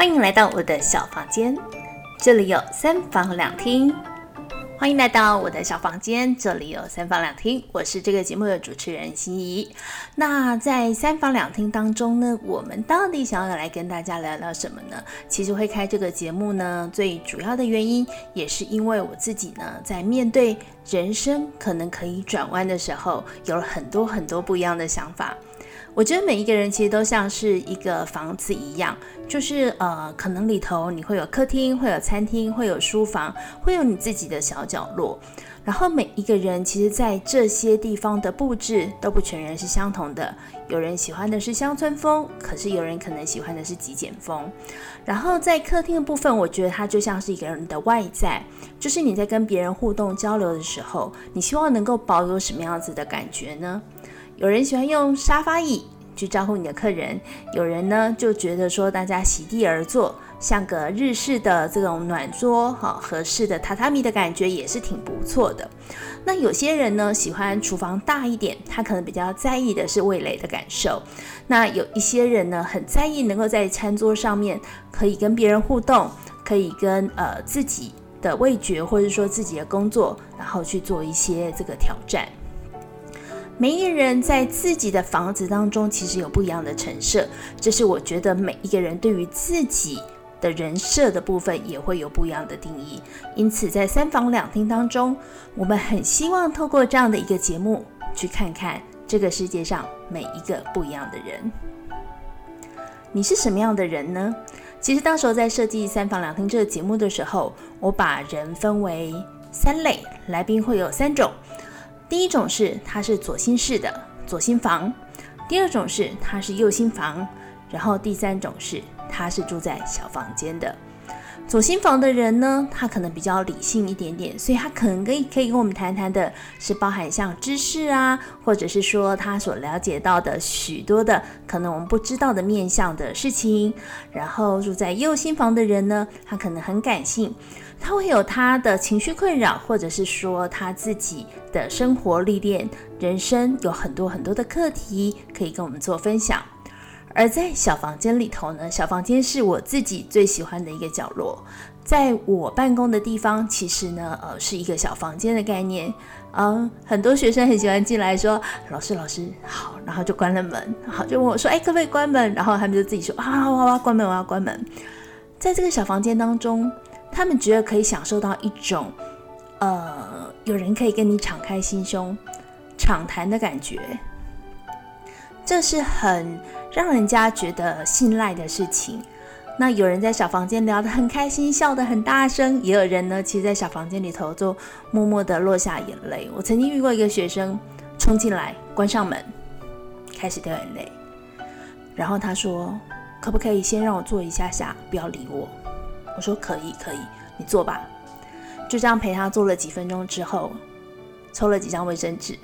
欢迎来到我的小房间，这里有三房两厅。欢迎来到我的小房间，这里有三房两厅。我是这个节目的主持人心怡。那在三房两厅当中呢，我们到底想要来跟大家聊聊什么呢？其实会开这个节目呢，最主要的原因也是因为我自己呢，在面对人生可能可以转弯的时候，有了很多很多不一样的想法。我觉得每一个人其实都像是一个房子一样，就是呃，可能里头你会有客厅，会有餐厅，会有书房，会有你自己的小角落。然后每一个人其实，在这些地方的布置都不全然是相同的。有人喜欢的是乡村风，可是有人可能喜欢的是极简风。然后在客厅的部分，我觉得它就像是一个人的外在，就是你在跟别人互动交流的时候，你希望能够保有什么样子的感觉呢？有人喜欢用沙发椅去招呼你的客人，有人呢就觉得说大家席地而坐，像个日式的这种暖桌，哈，合适的榻榻米的感觉也是挺不错的。那有些人呢喜欢厨房大一点，他可能比较在意的是味蕾的感受。那有一些人呢很在意能够在餐桌上面可以跟别人互动，可以跟呃自己的味觉或者说自己的工作，然后去做一些这个挑战。每一个人在自己的房子当中，其实有不一样的陈设，这是我觉得每一个人对于自己的人设的部分也会有不一样的定义。因此，在三房两厅当中，我们很希望透过这样的一个节目，去看看这个世界上每一个不一样的人。你是什么样的人呢？其实，当时候在设计三房两厅这个节目的时候，我把人分为三类，来宾会有三种。第一种是它是左心室的左心房，第二种是它是右心房，然后第三种是它是住在小房间的。左心房的人呢，他可能比较理性一点点，所以他可能可以可以跟我们谈谈的是包含像知识啊，或者是说他所了解到的许多的可能我们不知道的面向的事情。然后住在右心房的人呢，他可能很感性。他会有他的情绪困扰，或者是说他自己的生活历练，人生有很多很多的课题可以跟我们做分享。而在小房间里头呢，小房间是我自己最喜欢的一个角落。在我办公的地方，其实呢，呃，是一个小房间的概念。嗯，很多学生很喜欢进来说：“老师，老师好。”然后就关了门，好就问我说：“哎，可不可以关门？”然后他们就自己说：“啊，我要关门，我要关门。”在这个小房间当中。他们觉得可以享受到一种，呃，有人可以跟你敞开心胸、畅谈的感觉，这是很让人家觉得信赖的事情。那有人在小房间聊得很开心，笑得很大声，也有人呢，其实，在小房间里头就默默地落下眼泪。我曾经遇过一个学生冲进来，关上门，开始掉眼泪，然后他说：“可不可以先让我坐一下下，不要理我？”我说可以可以，你坐吧。就这样陪他坐了几分钟之后，抽了几张卫生纸，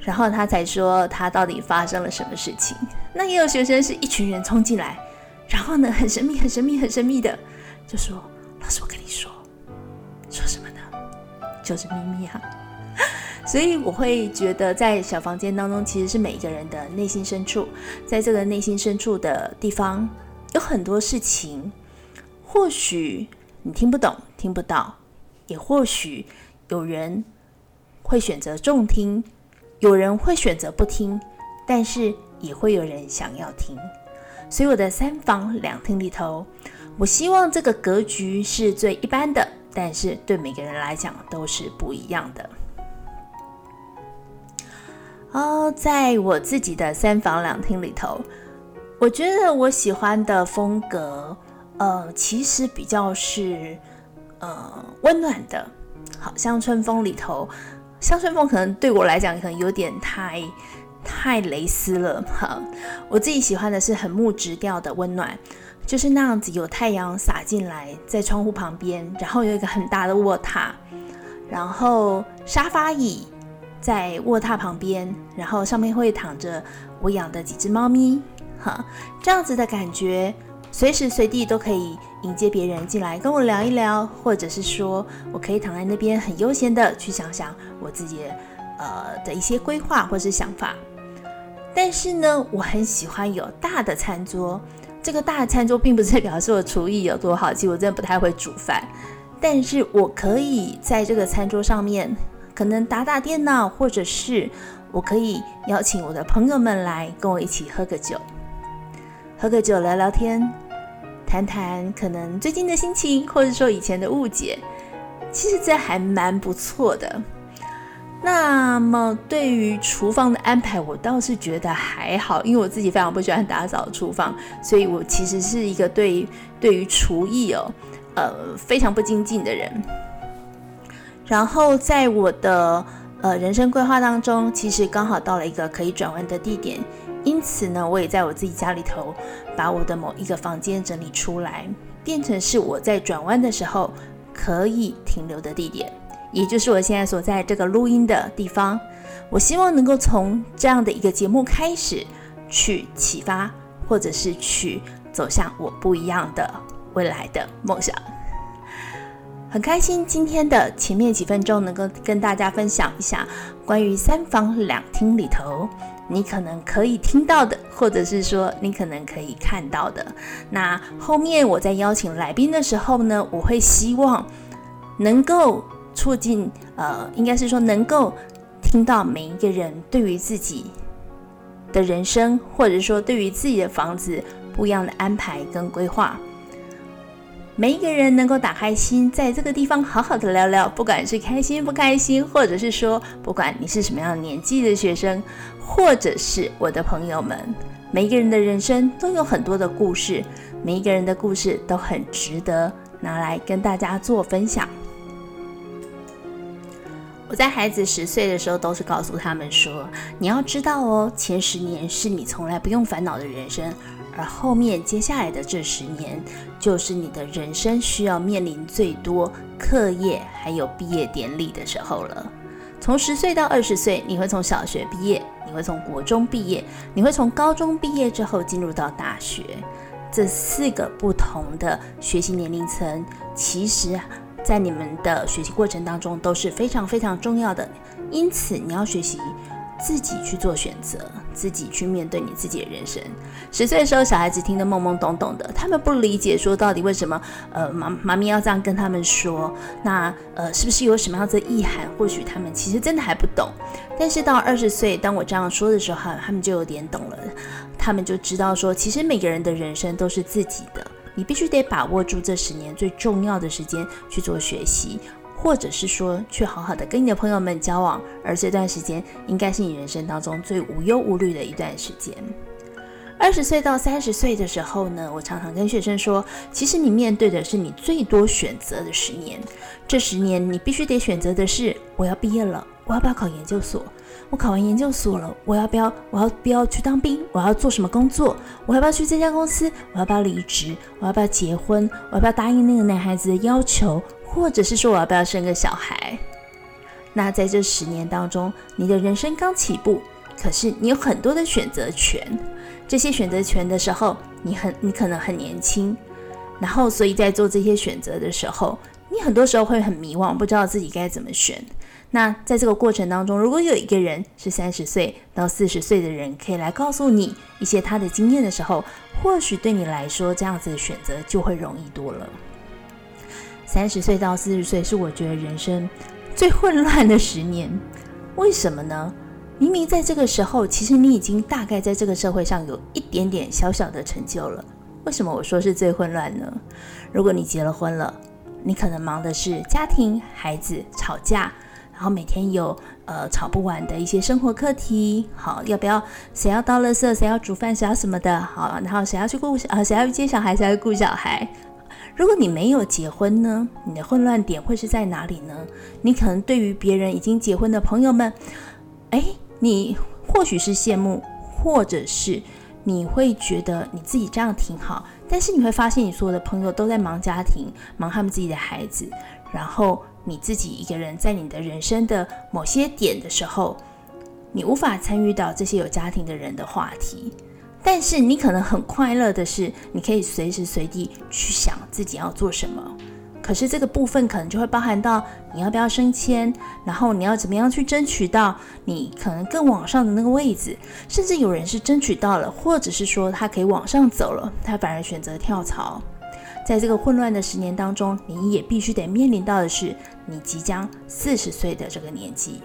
然后他才说他到底发生了什么事情。那也有学生是一群人冲进来，然后呢，很神秘很神秘很神秘的就说：“老师，我跟你说，说什么呢？就是秘密啊。”所以我会觉得，在小房间当中，其实是每一个人的内心深处，在这个内心深处的地方，有很多事情。或许你听不懂、听不到，也或许有人会选择重听，有人会选择不听，但是也会有人想要听。所以我的三房两厅里头，我希望这个格局是最一般的，但是对每个人来讲都是不一样的。哦，在我自己的三房两厅里头，我觉得我喜欢的风格。呃，其实比较是呃温暖的，好，像春风里头，香薰风可能对我来讲可能有点太太蕾丝了哈。我自己喜欢的是很木质调的温暖，就是那样子有太阳洒进来，在窗户旁边，然后有一个很大的卧榻，然后沙发椅在卧榻旁边，然后上面会躺着我养的几只猫咪，哈，这样子的感觉。随时随地都可以迎接别人进来跟我聊一聊，或者是说我可以躺在那边很悠闲的去想想我自己呃的一些规划或是想法。但是呢，我很喜欢有大的餐桌，这个大的餐桌并不是表示我厨艺有多好，其实我真的不太会煮饭，但是我可以在这个餐桌上面，可能打打电脑，或者是我可以邀请我的朋友们来跟我一起喝个酒，喝个酒聊聊天，谈谈可能最近的心情，或者说以前的误解，其实这还蛮不错的。那么对于厨房的安排，我倒是觉得还好，因为我自己非常不喜欢打扫厨房，所以我其实是一个对对于厨艺哦，呃非常不精进的人。然后在我的呃人生规划当中，其实刚好到了一个可以转弯的地点，因此呢，我也在我自己家里头把我的某一个房间整理出来，变成是我在转弯的时候可以停留的地点。也就是我现在所在这个录音的地方，我希望能够从这样的一个节目开始，去启发，或者是去走向我不一样的未来的梦想。很开心今天的前面几分钟能够跟大家分享一下关于三房两厅里头你可能可以听到的，或者是说你可能可以看到的。那后面我在邀请来宾的时候呢，我会希望能够。促进呃，应该是说能够听到每一个人对于自己的人生，或者说对于自己的房子不一样的安排跟规划。每一个人能够打开心，在这个地方好好的聊聊，不管是开心不开心，或者是说不管你是什么样年纪的学生，或者是我的朋友们，每一个人的人生都有很多的故事，每一个人的故事都很值得拿来跟大家做分享。我在孩子十岁的时候，都是告诉他们说：“你要知道哦，前十年是你从来不用烦恼的人生，而后面接下来的这十年，就是你的人生需要面临最多课业还有毕业典礼的时候了。从十岁到二十岁，你会从小学毕业，你会从国中毕业，你会从高中毕业之后进入到大学，这四个不同的学习年龄层，其实。”在你们的学习过程当中都是非常非常重要的，因此你要学习自己去做选择，自己去面对你自己的人生。十岁的时候，小孩子听得懵懵懂懂的，他们不理解说到底为什么呃妈妈咪要这样跟他们说，那呃是不是有什么样的意涵？或许他们其实真的还不懂。但是到二十岁，当我这样说的时候，他们就有点懂了，他们就知道说，其实每个人的人生都是自己的。你必须得把握住这十年最重要的时间去做学习，或者是说去好好的跟你的朋友们交往，而这段时间应该是你人生当中最无忧无虑的一段时间。二十岁到三十岁的时候呢，我常常跟学生说，其实你面对的是你最多选择的十年。这十年你必须得选择的是：我要毕业了，我要不要考研究所？我考完研究所了，我要不要？我要不要去当兵？我要做什么工作？我要不要去这家公司？我要不要离职？我要不要结婚？我要不要答应那个男孩子的要求？或者是说我要不要生个小孩？那在这十年当中，你的人生刚起步，可是你有很多的选择权。这些选择权的时候，你很你可能很年轻，然后所以在做这些选择的时候，你很多时候会很迷惘，不知道自己该怎么选。那在这个过程当中，如果有一个人是三十岁到四十岁的人，可以来告诉你一些他的经验的时候，或许对你来说，这样子的选择就会容易多了。三十岁到四十岁是我觉得人生最混乱的十年，为什么呢？明明在这个时候，其实你已经大概在这个社会上有一点点小小的成就了。为什么我说是最混乱呢？如果你结了婚了，你可能忙的是家庭、孩子、吵架。然后每天有呃吵不完的一些生活课题，好，要不要谁要倒垃圾，谁要煮饭，谁要什么的，好，然后谁要去顾小，呃，谁要去接小孩，谁要去顾小孩。如果你没有结婚呢，你的混乱点会是在哪里呢？你可能对于别人已经结婚的朋友们，哎，你或许是羡慕，或者是你会觉得你自己这样挺好，但是你会发现你所有的朋友都在忙家庭，忙他们自己的孩子，然后。你自己一个人在你的人生的某些点的时候，你无法参与到这些有家庭的人的话题，但是你可能很快乐的是，你可以随时随地去想自己要做什么。可是这个部分可能就会包含到你要不要升迁，然后你要怎么样去争取到你可能更往上的那个位置，甚至有人是争取到了，或者是说他可以往上走了，他反而选择跳槽。在这个混乱的十年当中，你也必须得面临到的是你即将四十岁的这个年纪。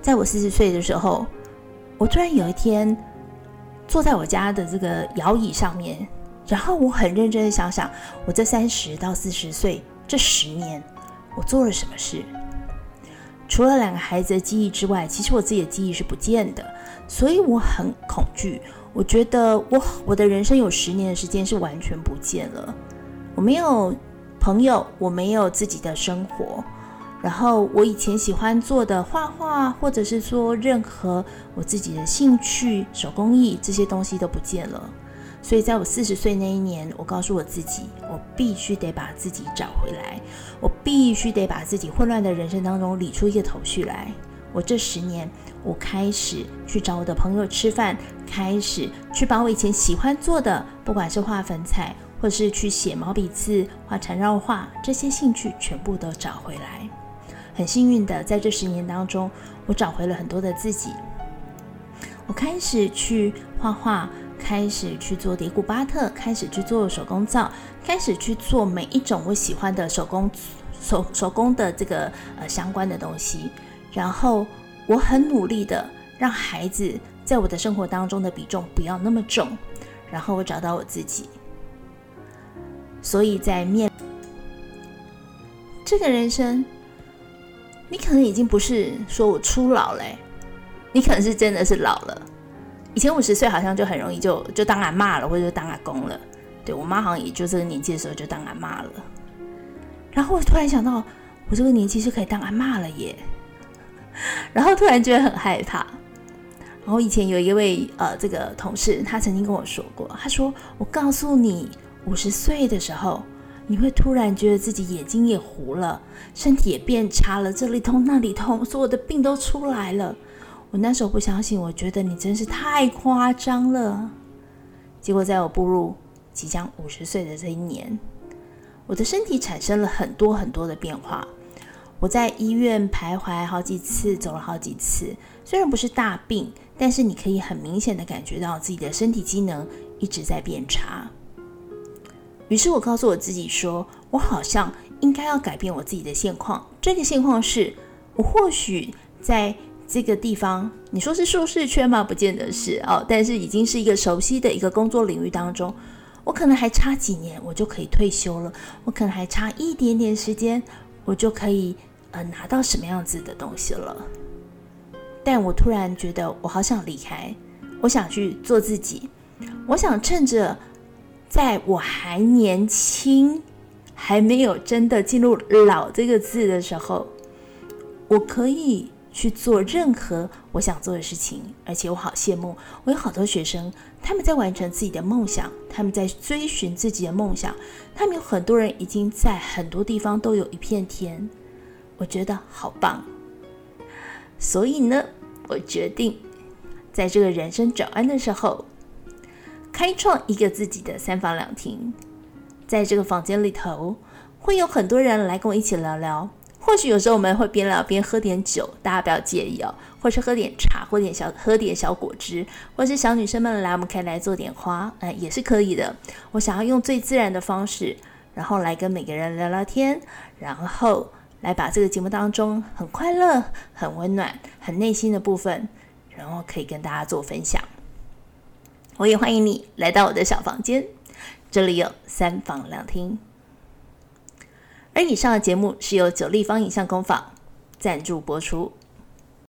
在我四十岁的时候，我突然有一天坐在我家的这个摇椅上面。然后我很认真的想想，我这三十到四十岁这十年，我做了什么事？除了两个孩子的记忆之外，其实我自己的记忆是不见的，所以我很恐惧。我觉得我我的人生有十年的时间是完全不见了，我没有朋友，我没有自己的生活，然后我以前喜欢做的画画，或者是说任何我自己的兴趣、手工艺这些东西都不见了。所以，在我四十岁那一年，我告诉我自己，我必须得把自己找回来，我必须得把自己混乱的人生当中理出一个头绪来。我这十年，我开始去找我的朋友吃饭，开始去把我以前喜欢做的，不管是画粉彩，或是去写毛笔字、画缠绕画，这些兴趣全部都找回来。很幸运的，在这十年当中，我找回了很多的自己。我开始去画画。开始去做迪古巴特，开始去做手工皂，开始去做每一种我喜欢的手工手手工的这个呃相关的东西。然后我很努力的让孩子在我的生活当中的比重不要那么重。然后我找到我自己。所以在面这个人生，你可能已经不是说我初老了，你可能是真的是老了。以前五十岁好像就很容易就就当阿嬷了，或者就当阿公了。对，我妈好像也就这个年纪的时候就当阿嬷了。然后我突然想到，我这个年纪是可以当阿嬷了耶。然后突然觉得很害怕。然后以前有一位呃这个同事，他曾经跟我说过，他说：“我告诉你，五十岁的时候，你会突然觉得自己眼睛也糊了，身体也变差了，这里痛那里痛，所有的病都出来了。”我那时候不相信，我觉得你真是太夸张了。结果在我步入即将五十岁的这一年，我的身体产生了很多很多的变化。我在医院徘徊好几次，走了好几次。虽然不是大病，但是你可以很明显的感觉到自己的身体机能一直在变差。于是我告诉我自己说，我好像应该要改变我自己的现况。这个现况是我或许在。这个地方，你说是舒适圈吗？不见得是哦，但是已经是一个熟悉的一个工作领域当中，我可能还差几年，我就可以退休了。我可能还差一点点时间，我就可以呃拿到什么样子的东西了。但我突然觉得，我好想离开，我想去做自己，我想趁着在我还年轻，还没有真的进入老这个字的时候，我可以。去做任何我想做的事情，而且我好羡慕，我有好多学生，他们在完成自己的梦想，他们在追寻自己的梦想，他们有很多人已经在很多地方都有一片天，我觉得好棒。所以呢，我决定在这个人生转弯的时候，开创一个自己的三房两厅，在这个房间里头，会有很多人来跟我一起聊聊。或许有时候我们会边聊边喝点酒，大家不要介意哦。或是喝点茶，或点小喝点小果汁，或是小女生们来，我们可以来做点花，哎，也是可以的。我想要用最自然的方式，然后来跟每个人聊聊天，然后来把这个节目当中很快乐、很温暖、很内心的部分，然后可以跟大家做分享。我也欢迎你来到我的小房间，这里有三房两厅。而以上的节目是由九立方影像工坊赞助播出。